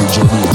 Johnny.